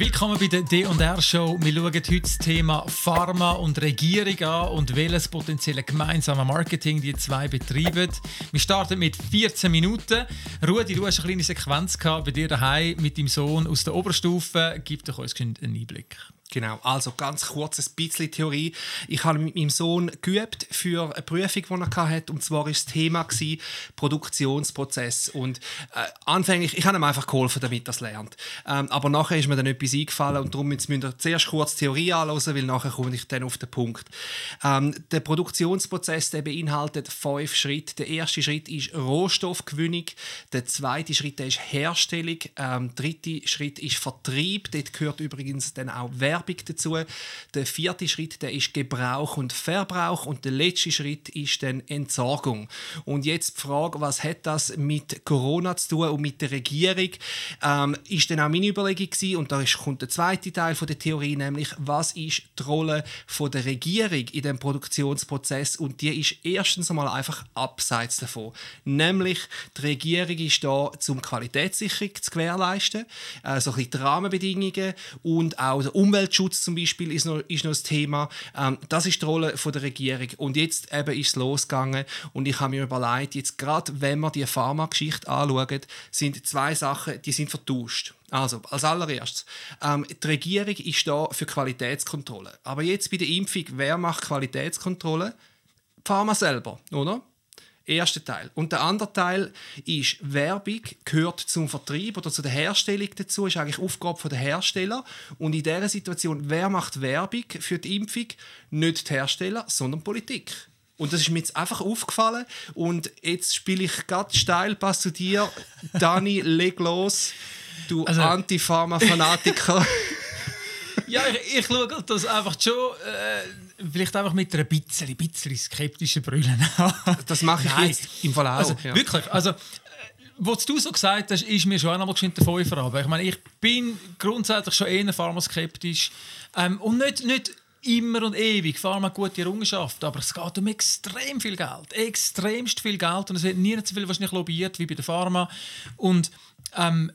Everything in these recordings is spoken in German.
Willkommen bei der D&R Show. Wir schauen heute das Thema Pharma und Regierung an und welches potenzielle gemeinsame Marketing die zwei betreiben. Wir starten mit 14 Minuten. Rudi, du hast eine kleine Sequenz gehabt bei dir daheim mit deinem Sohn aus der Oberstufe. Gib doch uns einen Einblick. Genau, also ganz kurz ein bisschen Theorie. Ich habe mit meinem Sohn geübt für eine Prüfung, die er hatte. Und zwar war das Thema gewesen, Produktionsprozess. Und äh, anfänglich, ich habe ihm einfach geholfen, damit er es lernt. Ähm, aber nachher ist mir dann etwas eingefallen und darum müssen wir zuerst kurz Theorie anschauen, weil nachher komme ich dann auf den Punkt. Ähm, der Produktionsprozess der beinhaltet fünf Schritte. Der erste Schritt ist Rohstoffgewinnung. Der zweite Schritt ist Herstellung. Ähm, der dritte Schritt ist Vertrieb. Dort gehört übrigens dann auch Werbung Werbung dazu. Der vierte Schritt der ist Gebrauch und Verbrauch und der letzte Schritt ist dann Entsorgung. Und jetzt die Frage, was hat das mit Corona zu tun und mit der Regierung, ähm, ist dann auch meine Überlegung gewesen. und da kommt der zweite Teil von der Theorie, nämlich was ist die Rolle von der Regierung in dem Produktionsprozess und die ist erstens einmal einfach abseits davon. Nämlich die Regierung ist da zum Qualitätssicherung zu gewährleisten, äh, so ein bisschen die Rahmenbedingungen und auch der Umwelt Umweltschutz zum Beispiel ist noch, ist noch das Thema. Ähm, das ist die Rolle von der Regierung. Und jetzt eben ist es losgegangen und ich habe mir überlegt, jetzt gerade wenn wir die Pharma-Geschichte anschauen, sind zwei Sachen, die sind vertauscht. Also, als allererstes, ähm, die Regierung ist da für Qualitätskontrolle. Aber jetzt bei der Impfung, wer macht Qualitätskontrolle? Die Pharma selber, oder? Erster Teil. Und der andere Teil ist Werbung, gehört zum Vertrieb oder zu der Herstellung dazu, ist eigentlich Aufgabe der Hersteller. Und in dieser Situation, wer macht Werbung für die Impfung? Nicht die Hersteller, sondern Politik. Und das ist mir jetzt einfach aufgefallen. Und jetzt spiele ich gerade steil, pass zu dir. Dani, leg los. Du also, Anti-Pharma-Fanatiker. ja, ich, ich schaue das einfach schon. Äh vielleicht einfach mit einer bisschen, bisschen skeptischen Brille Das mache ich Nein. jetzt im Fall auch. Also, ja. Wirklich, also was du so gesagt hast, ist mir schon einmal geschwind der Fünfer aber Ich meine, ich bin grundsätzlich schon eher pharmaskeptisch ähm, und nicht, nicht immer und ewig. Pharma gute Errungenschaft, aber es geht um extrem viel Geld, extremst viel Geld und es wird nie so viel wahrscheinlich lobbyiert wie bei der Pharma und ähm,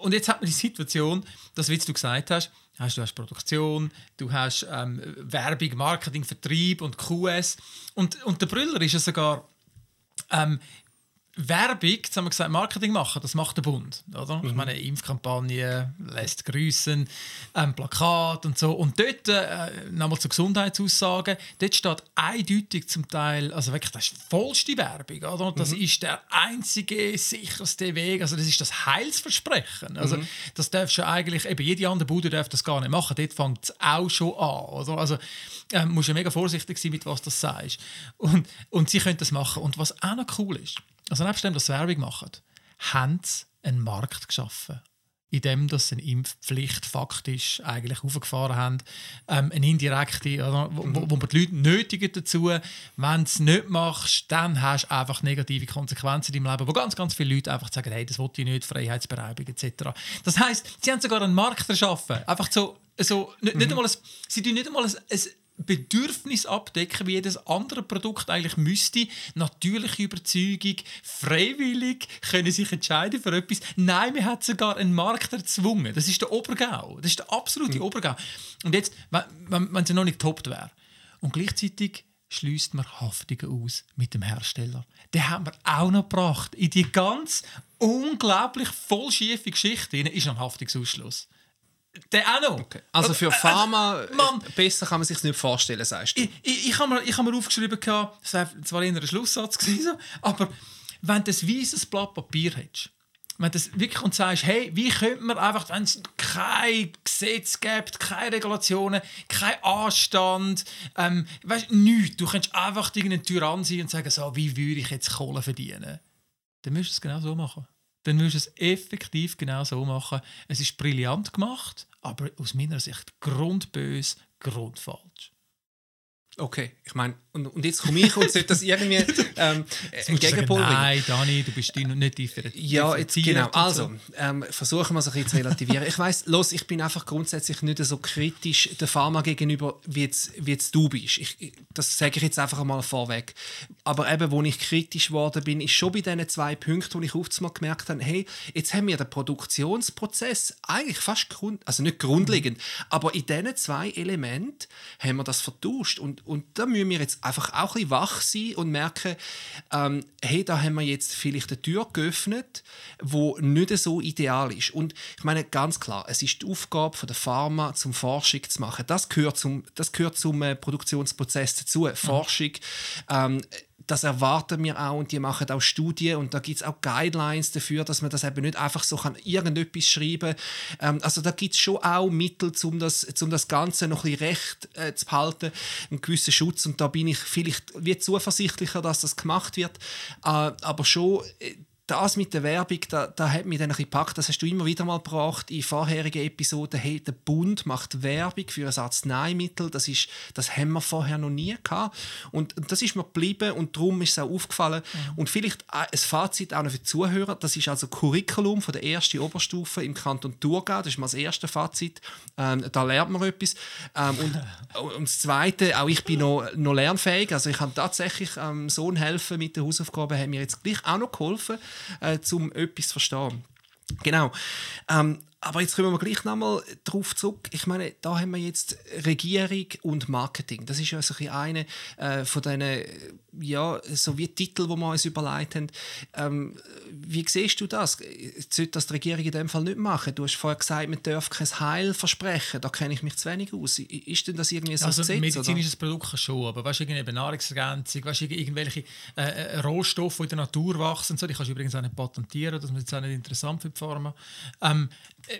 und jetzt hat man die Situation, dass, wie du gesagt hast, hast du hast Produktion, du hast ähm, Werbung, Marketing, Vertrieb und QS. Und, und der Brüller ist ja sogar ähm, Werbung, jetzt haben wir gesagt, Marketing machen, das macht der Bund. Oder? Mhm. Ich meine, Impfkampagne lässt grüßen, ähm, Plakat und so. Und dort, äh, nochmal zu Gesundheitsaussagen, dort steht eindeutig zum Teil, also wirklich, das ist vollste Werbung. Oder? Das mhm. ist der einzige, sicherste Weg, also das ist das Heilsversprechen. Also mhm. das darfst du eigentlich, eben jede andere Bude darf das gar nicht machen, dort fängt es auch schon an. Oder? Also äh, musst du mega vorsichtig sein, mit was du sagst. Und, und sie können das machen. Und was auch noch cool ist, also nebst dem, dass sie Werbung machen, haben sie einen Markt geschaffen indem dass sie eine Impfpflicht faktisch eigentlich aufgefahren haben. Ähm, eine indirekte, oder, wo, wo, wo man die Leute nötigen dazu, wenn du es nicht machst, dann hast du einfach negative Konsequenzen in deinem Leben, wo ganz, ganz viele Leute einfach sagen, hey, das wollte ich nicht, Freiheitsberaubung etc. Das heißt, sie haben sogar einen Markt erschaffen. Einfach so, so nicht, mhm. nicht einmal ein, sie tun nicht einmal ein, ein Bedürfnis abdecken, wie jedes andere Produkt eigentlich müsste. Natürliche Überzeugung, freiwillig, können sich entscheiden für etwas. Nein, wir hat sogar einen Markt erzwungen. Das ist der Obergau. Das ist der absolute mhm. Obergau. Und jetzt, wenn, wenn sie noch nicht getoppt wäre. Und gleichzeitig schließt man Haftungen aus mit dem Hersteller. Den haben wir auch noch gebracht. In die ganz unglaublich voll schiefe Geschichte ist ein Haftungsausschluss. Der auch noch. Okay. Also für äh, äh, Pharma also, man, besser kann man sich nicht vorstellen, sagst du? Ich, ich, ich habe mir, hab mir aufgeschrieben, das war zwar eher ein Schlusssatz, gewesen, aber wenn du ein weißes Blatt Papier hättest, wenn du wirklich und sagst, hey, wie könnte man einfach, wenn es kein Gesetz gibt, keine Regulationen, kein Anstand, ähm, weißt, nichts, du könntest einfach irgendeinen Tyrann sein und sagen, so, wie würde ich jetzt Kohle verdienen? Dann müsstest du es genau so machen dann würdest du es effektiv genau so machen. Es ist brillant gemacht, aber aus meiner Sicht grundbös, grundfalsch. Okay, ich meine, und, und jetzt komme ich und sollte das irgendwie ähm, ein Gegenpol Nein, Dani, du bist nicht differenziert. Ja, jetzt, genau. Also, ähm, versuchen wir es ein bisschen zu relativieren. ich weiß, los, ich bin einfach grundsätzlich nicht so kritisch der Pharma gegenüber, wie jetzt, wie jetzt du bist. Ich, ich, das sage ich jetzt einfach einmal vorweg. Aber eben, wo ich kritisch geworden bin, ist schon bei diesen zwei Punkten, wo ich oft mal gemerkt habe, hey, jetzt haben wir den Produktionsprozess eigentlich fast, grund, also nicht grundlegend, aber in diesen zwei Elementen haben wir das vertauscht. Und und da müssen wir jetzt einfach auch ein bisschen wach sein und merken, ähm, hey, da haben wir jetzt vielleicht eine Tür geöffnet, wo nicht so ideal ist. Und ich meine, ganz klar, es ist die Aufgabe von der Pharma, zum Forschung zu machen. Das gehört zum, das gehört zum äh, Produktionsprozess dazu. Mhm. Forschung, ähm, das erwarten wir auch und die machen auch Studien und da gibt es auch Guidelines dafür, dass man das eben nicht einfach so kann irgendetwas schreiben. Ähm, also da gibt es schon auch Mittel, um das, um das Ganze noch ein recht äh, zu behalten, einen gewissen Schutz und da bin ich vielleicht wie zuversichtlicher, dass das gemacht wird, äh, aber schon äh, das mit der Werbung, da, da hat mich dann ein bisschen gepackt. Das hast du immer wieder mal gebracht in vorherigen Episoden. Hey, der Bund macht Werbung für ein Arzneimittel. Das, ist, das haben wir vorher noch nie gehabt. Und das ist mir geblieben und darum ist es auch aufgefallen. Mhm. Und vielleicht ein Fazit auch noch für die Zuhörer. Das ist also Curriculum von der ersten Oberstufe im Kanton Thurgau. Das ist mal das erste Fazit. Ähm, da lernt man etwas. Ähm, und, und das Zweite, auch ich bin noch, noch lernfähig. Also ich kann tatsächlich ähm, Sohn helfen mit den Hausaufgaben. Haben mir jetzt gleich auch noch geholfen äh, um etwas zu verstehen. Genau. Ähm, aber jetzt kommen wir gleich nochmal darauf zurück. Ich meine, da haben wir jetzt Regierung und Marketing. Das ist ja so ein eine äh, von diesen ja, so wie Titel, die wir uns überlegt haben. Ähm, wie siehst du das? Sollte das die Regierung in dem Fall nicht machen? Du hast vorher gesagt, man darf kein Heil versprechen. Da kenne ich mich zu wenig aus. Ist denn das irgendwie so also, Gesetz, medizinisches oder? Produkt schon, aber weißt du, irgendeine Nahrungsergänzung, weißt irgendwelche äh, äh, Rohstoffe, die in der Natur wachsen, so, die kannst du übrigens auch nicht patentieren, das ist jetzt auch nicht interessant für die Pharma. Ähm,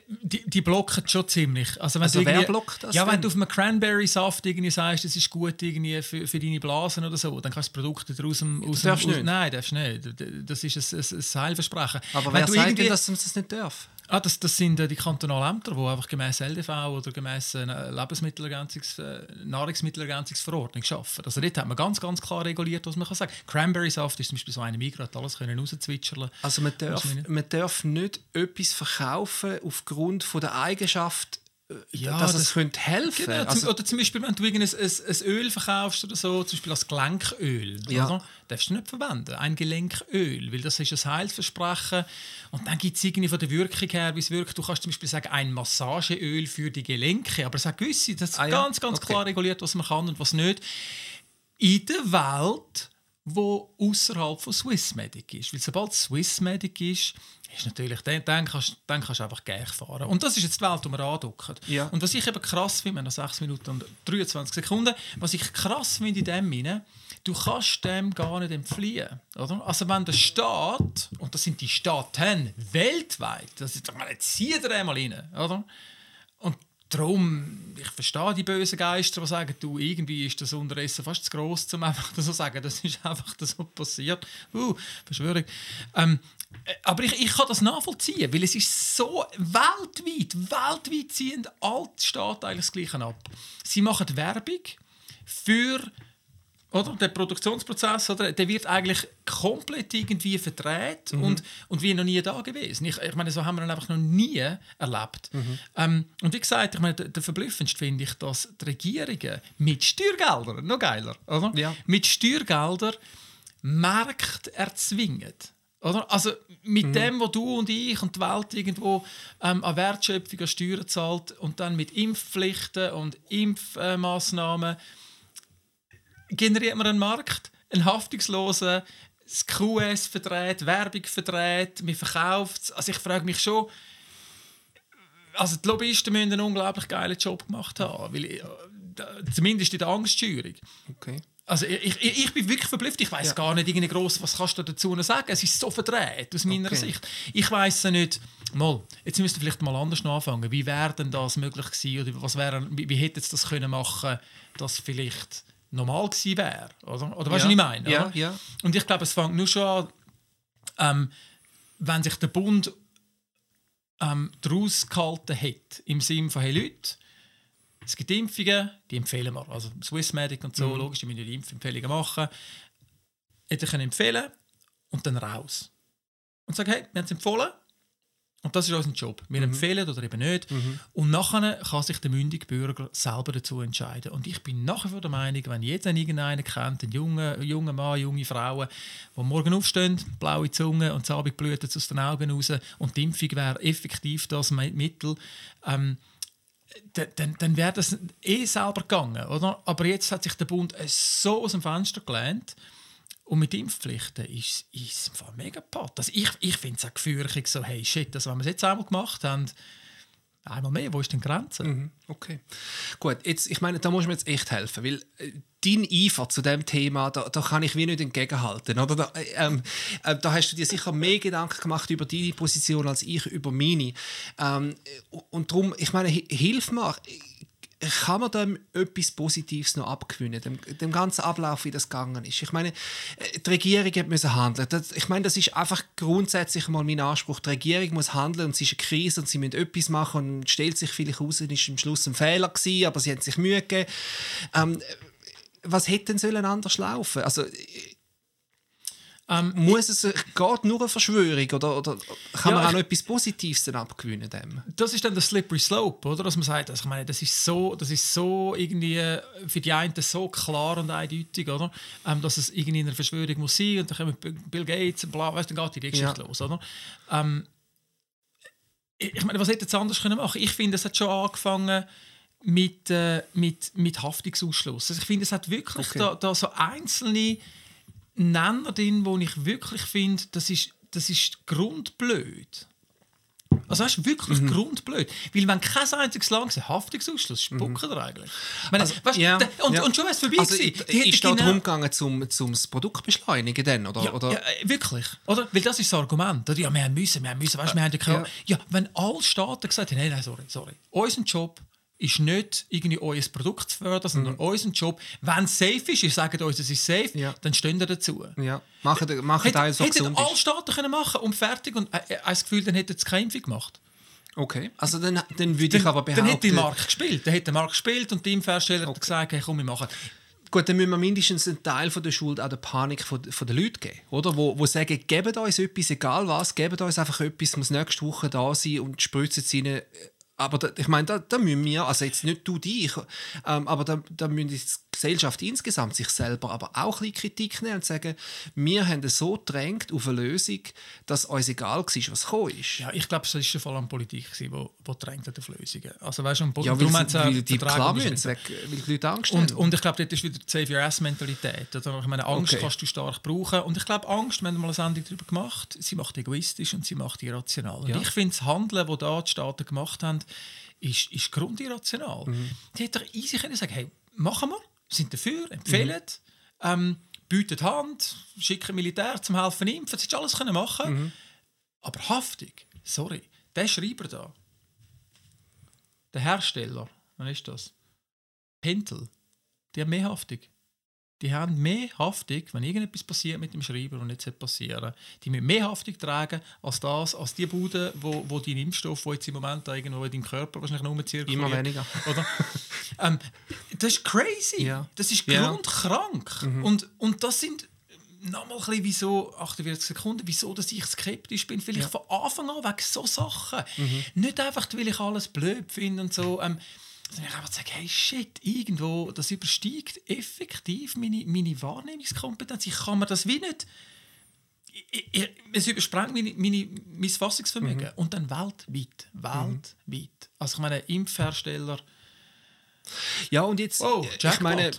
die, die blocken schon ziemlich. Also, wenn also wer blockt das Ja, denn? wenn du auf einem Cranberry-Saft irgendwie sagst, das ist gut irgendwie für, für deine Blasen oder so, dann kannst du Produkte daraus... Aus, darfst aus, nicht? Nein, darfst nicht. Das ist ein, ein, ein Heilversprechen. Aber wenn wer sagt denn, dass man das nicht darf? Ah, das, das sind äh, die kantonalen Ämter, die einfach gemäß LDV oder gemäß äh, Lebensmittelergänzungs-, äh, Nahrungsmittelergänzungsverordnung arbeiten. Also dort hat man ganz, ganz klar reguliert, was man kann sagen. Cranberry-Saft ist zum Beispiel so eine Mikro, hat alles können rauszwitschern. Also man darf, man darf nicht etwas verkaufen aufgrund von der Eigenschaft ja, dass das, es könnte helfen genau, also, Oder zum Beispiel, wenn du ein, ein, ein, Öl verkaufst oder so, zum Beispiel als Gelenköl, ja. oder? darfst du nicht verwenden. Ein Gelenköl, weil das ist ein Heilsversprechen. Und dann gibt es irgendwie von der Wirkung her, wie es wirkt. Du kannst zum Beispiel sagen, ein Massageöl für die Gelenke, aber es hat gewisse, das ist ah, ganz, ganz okay. klar reguliert, was man kann und was nicht. In der Welt wo außerhalb von Swissmedic ist. Weil sobald Swissmedic ist, ist natürlich, dann, dann, kannst, dann kannst du einfach gerne fahren. Und das ist jetzt die Welt, die wir anducken. Ja. Und was ich eben krass finde, wir haben noch 6 Minuten und 23 Sekunden, was ich krass finde in dem hinein, du kannst dem gar nicht entfliehen. Oder? Also wenn der Staat, und das sind die Staaten weltweit, das ist, jetzt zieht er einmal rein, oder? Und Darum, ich verstehe die bösen Geister, die sagen, du, irgendwie ist das Unteressen fast zu gross, um einfach das so zu sagen. Das ist einfach so passiert. Uh, Verschwörung. Ähm, äh, aber ich, ich kann das nachvollziehen, weil es ist so weltweit, weltweit ziehen alle Staaten eigentlich das Gleiche ab. Sie machen Werbung für oder? Der Produktionsprozess, oder? Der wird eigentlich komplett irgendwie verdreht mhm. und, und wie noch nie da gewesen. Ich, ich meine, so haben wir ihn einfach noch nie erlebt. Mhm. Ähm, und wie gesagt, ich meine, der, der verblüffendste finde ich, dass die Regierungen mit Steuergeldern, noch geiler, oder? Ja. Mit Steuergeldern Märkte erzwingen. Oder? Also mit mhm. dem, was du und ich und die Welt irgendwo ähm, an Wertschöpfung, an Steuern zahlt und dann mit Impfpflichten und Impfmaßnahmen generiert man einen Markt, einen haftungslosen, das QS verdreht, Werbung verdreht, man verkauft es. Also ich frage mich schon, also die Lobbyisten müssen einen unglaublich geilen Job gemacht haben, weil, äh, zumindest in der Angststeuerung. Okay. Also ich, ich, ich, bin wirklich verblüfft. Ich weiß ja. gar nicht irgendwie groß, was kannst du dazu noch sagen. Es ist so verdreht aus meiner okay. Sicht. Ich weiß nicht. Mal, jetzt müsst ihr vielleicht mal anders anfangen. Wie wäre denn das möglich gewesen oder was wäre, wie, wie hätte es das können machen, dass vielleicht normal gewesen wäre. Oder, oder weißt du, ja. was ich meine? Ja, ja. Und ich glaube, es fängt nur schon an, ähm, wenn sich der Bund ähm, daraus gehalten hat, im Sinne von, hey Leute, Es gibt Impfungen, die empfehlen wir. Also Swissmedic und so, logisch, die müssen die Impfempfehlungen machen. Hätte ich empfehlen und dann raus. Und sagen, hey, wir haben es empfohlen, und das ist unser Job. Wir Mhm. empfehlen oder eben nicht. Und nachher kann sich der mündige Bürger selber dazu entscheiden. Und ich bin nach wie vor der Meinung, wenn jeder irgendeinen kennt, einen jungen, jungen Mann, junge Frauen, die morgen aufstehen, blaue Zunge und Abend blutet aus den Augen raus und die Impfung wäre effektiv das Mi- Mittel, ähm, dann, dann, wäre das eh selber gegangen. Oder? Aber jetzt hat sich der Bund so aus dem Fenster gelehnt, und mit Impfpflichten ist es mega pat. Also ich ich finde es auch gefährlich, so, hey, shit, das, wenn wir es jetzt einmal gemacht haben, einmal mehr, wo ist denn die Grenze? Mhm, Okay. Gut, jetzt, ich meine, da muss mir jetzt echt helfen, weil äh, dein Eifer zu dem Thema, da, da kann ich wie nicht entgegenhalten. Oder? Da, äh, ähm, äh, da hast du dir sicher mehr Gedanken gemacht über deine Position als ich über meine. Ähm, und darum, ich meine, hi- hilf mir, kann man dem etwas Positives noch abgewinnen, dem, dem ganzen Ablauf, wie das gegangen ist. Ich meine, äh, die Regierung hat handeln. Das, ich meine, das ist einfach grundsätzlich mal mein Anspruch. Die Regierung muss handeln und es ist eine Krise und sie müssen etwas machen und stellt sich vielleicht raus, es war am Schluss ein Fehler gewesen, aber sie haben sich Mühe gegeben. Ähm, was hätte denn anders laufen? Also Ähm, muss es geht nur eine Verschwörung oder, oder kann Ja, man auch noch etwas Positives dann abgewinnen dem? das ist dann der slippery slope, oder? Dass man sagt, also ich meine, das ist so, das ist so irgendwie äh, für die einen so klar und eindeutig, oder? Ähm, dass es irgendwie eine Verschwörung muss sein und dann kommen Bill Gates und bla, weißt dann geht die Geschichte Ja. los, oder? Ähm, ich meine, was hätte es anders können machen? Ich finde, es hat schon angefangen mit, äh, mit, mit Haftungsausschluss. Also ich finde, es hat wirklich Okay. da, da so einzelne Nenner drin, wo ich wirklich finde, das ist, das ist grundblöd. Also weißt, du, wirklich Mhm. grundblöd. Weil wenn kein einziges Land sagt, Haftungsausschluss, spucken mhm. eigentlich. Ich meine, weißt, Ja, der- und, ja. und schon wäre es vorbei also, gewesen. ich- Die Ist da darum gegangen, zum, zum das Produkt beschleunigen dann, oder? ja, oder? ja, äh, wirklich. Oder? Weil das ist das Argument. Oder? Ja, wir haben müssen, wir haben müssen. Weißt, wir haben ja, keine- ja. wenn alle Staaten gesagt haben, nein, nein, sorry, sorry. Unser Job ist nicht irgendwie euer Produkt zu fördern, sondern unser Job, wenn es safe ist, ihr sagt uns, es ist safe, Mhm. Ja. dann stehen ihr dazu. Ja, machen, machen Hätten, Teil so hätten alle. Staaten können machen und fertig und äh, äh, das Gefühl, dann hätten sie keine Impfung gemacht. Okay, also dann, dann würde ich aber Dann behaupten... hätte der Markt gespielt. Dann hätte der Markt gespielt und die Impfhersteller hat gesagt, hey, komm, wir machen. Gut, dann müssen wir mindestens einen Teil von der Schuld auch der Panik von, von den Leuten geben, oder? Wo, wo sagen, gebt uns etwas, egal was, gebt uns einfach etwas, muss nächste Woche da sein und spritzt es ihnen. Aber da, ich meine, da, da müssen wir, also jetzt nicht du dich, ähm, aber da, da müssen die Gesellschaft insgesamt sich selber aber auch ein bisschen Kritik nehmen und sagen, wir haben es so gedrängt auf eine Lösung, dass uns egal war, was gekommen ist. Ja, ich glaube, es war vor allem Politik, die, die drängt hat auf Lösungen. Also, weißt du, und Ja, weil, sie auch weil die klar müssen, weg, weil die Leute Angst Und, haben. und ich glaube, dort ist wieder die Save Your Ass-Mentalität. Oder? Ich meine, Angst Okay. kannst du stark brauchen. Und ich glaube, Angst, wir haben mal eine Sendung darüber gemacht, sie macht egoistisch und sie macht irrational. Und Ja. ich finde, das Handeln, das da die Staaten gemacht haben, ist, ist grundirrational. Mhm. Die hätten doch easy können sagen, hey, machen wir, sind dafür, empfehlen, Mhm. ähm, bieten Hand, schicken Militär zum Helfen impfen, das hättest alles können machen Mhm. Aber Haftung, sorry, der Schreiber da, der Hersteller, wann ist das? Pentel, die haben mehr Haftung. Die haben mehr Haftung, wenn irgendetwas passiert mit dem Schreiber und nicht passieren. Die müssen mehr Haftung tragen als das, als die Bude, wo, wo dein Impfstoff, wo jetzt im Moment da irgendwo in deinem Körper wahrscheinlich nur zirkuliert. Immer weniger. Oder? ähm, das ist crazy. Ja. Das ist Ja. grundkrank. Und, und das sind nochmal ein bisschen wieso, 48 Sekunden, wieso dass ich skeptisch bin. Vielleicht von Anfang an wegen so Sachen. Nicht einfach, weil ich alles blöd finde und so. Ähm, sondern ich einfach sage, hey shit, irgendwo, das übersteigt effektiv meine, meine Wahrnehmungskompetenz. Ich kann mir das wie nicht... Ich, ich, es übersprengt meine, meine, mein Fassungsvermögen. Und dann weltweit. Weltweit. Also ich meine, Impfhersteller... Ja, und jetzt, Oh, ich meine,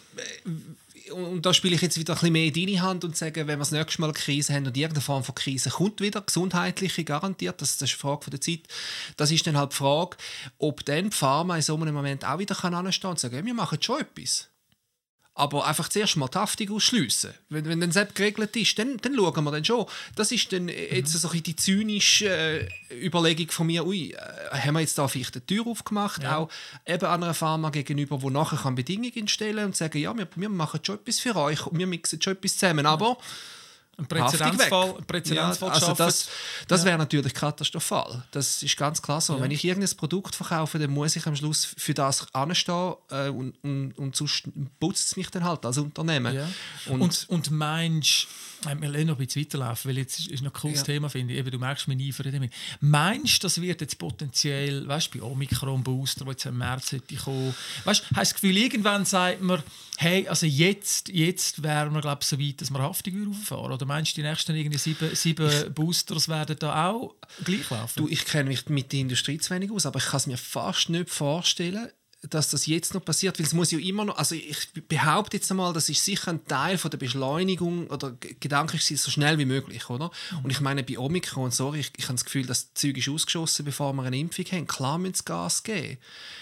und da spiele ich jetzt wieder ein bisschen mehr in deine Hand und sage, wenn wir das nächste Mal eine Krise haben und irgendeine Form von Krise kommt wieder, gesundheitliche garantiert, das, das ist eine Frage der Zeit, das ist dann halt die Frage, ob dann die Pharma in so einem Moment auch wieder kann anstehen und sagen, wir machen schon etwas. Aber einfach zuerst mal die Haftung ausschliessen. Wenn, wenn dann selbst geregelt ist, dann, dann schauen wir dann schon. Das ist dann jetzt so ein die zynische äh, Überlegung von mir, ui, äh, haben wir jetzt da vielleicht eine Tür aufgemacht, auch eben an einer Pharma gegenüber, wo nachher kann Bedingungen stellen und sagen, ja, wir, wir machen schon etwas für euch und wir mixen schon etwas zusammen, aber ein Präzedenzfall, ein Präzedenzfall ja, also das, das wäre natürlich katastrophal. Das ist ganz klar so. Ja. Wenn ich irgendein Produkt verkaufe, dann muss ich am Schluss für das anstehen äh, und, und, und sonst putzt es mich dann halt als Unternehmen. Ja. Und, und, und meinst wir lassen noch ein bisschen weiterlaufen, weil jetzt ist noch ein cooles ja. Thema, finde ich. Eben, du merkst mich nie für damit. Meinst du, das wird jetzt potenziell, weißt du, bei Omikron Booster, wo jetzt im März sollte kommen, weißt du, hast du das Gefühl, irgendwann sagt man, hey, also jetzt, jetzt wären wir, glaube ich, so weit, dass wir haftig rauffahren? Oder meinst du, die nächsten irgendwie sieben, sieben Boosters werden da auch gleich laufen? Du, ich kenne mich mit der Industrie zu wenig aus, aber ich kann es mir fast nicht vorstellen, dass das jetzt noch passiert, weil es muss ja immer noch, also ich behaupte jetzt einmal, das ist sicher ein Teil von der Beschleunigung oder gedanklich so schnell wie möglich, oder? Mhm. Und ich meine, bei Omikron, sorry, ich, ich habe das Gefühl, das Zeug ist ausgeschossen, bevor wir eine Impfung haben. Klar müssen es Gas geben.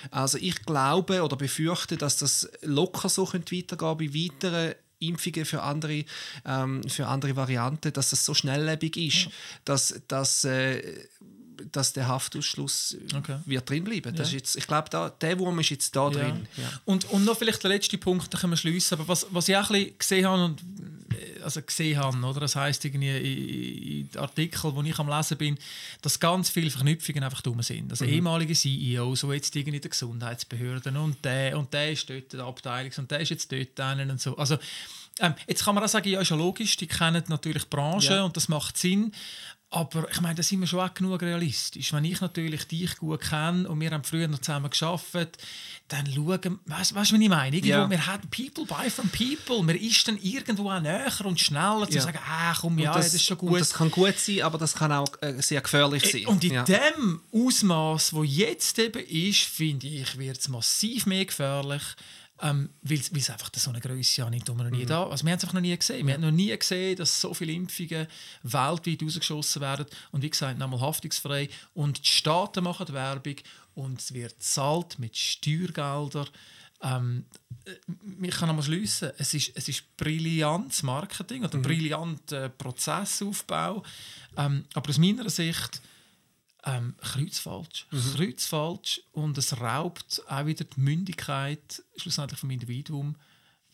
Also ich glaube oder befürchte, dass das locker so könnte weitergehen bei weiteren Impfungen für andere, ähm, für andere Varianten, dass das so schnelllebig ist, ja. dass, dass äh, dass der Haftausschluss okay. wird drin bleiben. Das ja. ist jetzt, ich glaube, da, der Wurm ist jetzt da ja. drin. Ja. Und, und noch vielleicht der letzte Punkt, da können wir schließen. Aber was, was ich auch ein bisschen gesehen habe, und, äh, also gesehen habe, oder? das heisst irgendwie in, in Artikeln, wo ich am Lesen bin, dass ganz viele Verknüpfungen einfach dumm sind. Also mhm. ehemalige CEOs, so jetzt irgendwie in der Gesundheitsbehörden und der und der ist dort der Abteilung und der ist jetzt dort einen und so. Also ähm, jetzt kann man auch sagen, ja, ist ja logisch, die kennen natürlich die Branche ja. und das macht Sinn. Aber ich meine, da sind wir schon auch genug realistisch. Wenn ich natürlich dich gut kenne und wir haben früher noch zusammen geschafft, dann schauen, weißt du, was ich meine? Irgendwo, ja. wir haben People buy from People. Man ist dann irgendwo auch näher und schneller ja. zu sagen, ah, komm, ja, das, das, ist schon gut. das kann gut sein, aber das kann auch äh, sehr gefährlich äh, sein. Und in ja. dem Ausmaß, wo jetzt eben ist, finde ich, wird es massiv mehr gefährlich ähm, weil es einfach so eine Größe annimmt, die wir noch nie mhm. da also Wir haben es einfach noch nie gesehen. Wir haben noch nie gesehen, dass so viele Impfungen weltweit rausgeschossen werden. Und wie gesagt, nochmal haftungsfrei. Und die Staaten machen Werbung und es wird zahlt mit Steuergeldern. Ähm, äh, ich kann nochmal schliessen. Es ist, es ist brillantes Marketing oder mhm. brillanter Prozessaufbau. Ähm, aber aus meiner Sicht ähm, kreuzfalsch. Mhm. Kreuzfalsch und es raubt auch wieder die Mündigkeit schlussendlich vom Individuum,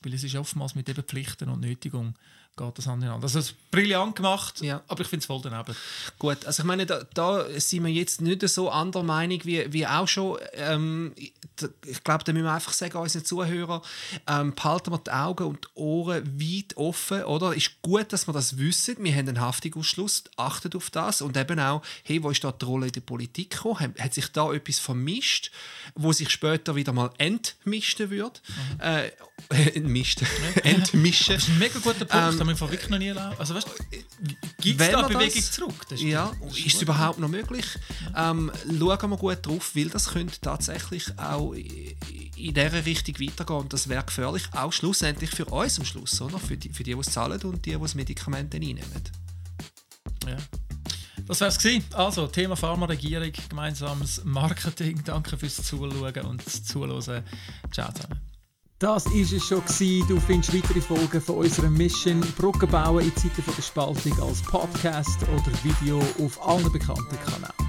weil es ist oftmals mit eben Pflichten und Nötigung geht das Hand in Hand. Also es ist brillant gemacht, ja. aber ich finde es voll daneben. Gut, also ich meine, da, da, sind wir jetzt nicht so anderer Meinung wie, wie auch schon. Ähm, ich glaube, da müssen wir einfach sagen, unseren Zuhörern, ähm, behalten wir die Augen und die Ohren weit offen, oder? Es Ist gut, dass wir das wissen. Wir haben einen Haftungsausschluss, achtet auf das und eben auch, hey, wo ist da die Rolle in der Politik gekommen? Hat sich da etwas vermischt, wo sich später wieder mal entmischen wird? Mhm. Äh, entmischen. entmischen. Das ist ein mega guter Punkt. Ähm, haben wir wirklich noch nie erlebt. Also weißt, gibt es da Bewegung das, zurück? Das ist ja, das ist, ist es überhaupt noch möglich? Ähm, schauen wir gut drauf, weil das könnte tatsächlich auch in dieser Richtung weitergehen und das wäre gefährlich, auch schlussendlich für uns am Schluss, oder? Für, die, für die, die es zahlen und die, die das Medikament einnehmen. Ja. Das wäre es Also, Thema Pharmaregierung, gemeinsames Marketing. Danke fürs Zuschauen und Zuhören. Ciao zusammen. Das war es schon. Du findest weitere Folgen von unserer Mission Brücken bauen in Zeiten der Spaltung als Podcast oder Video auf allen bekannten Kanälen.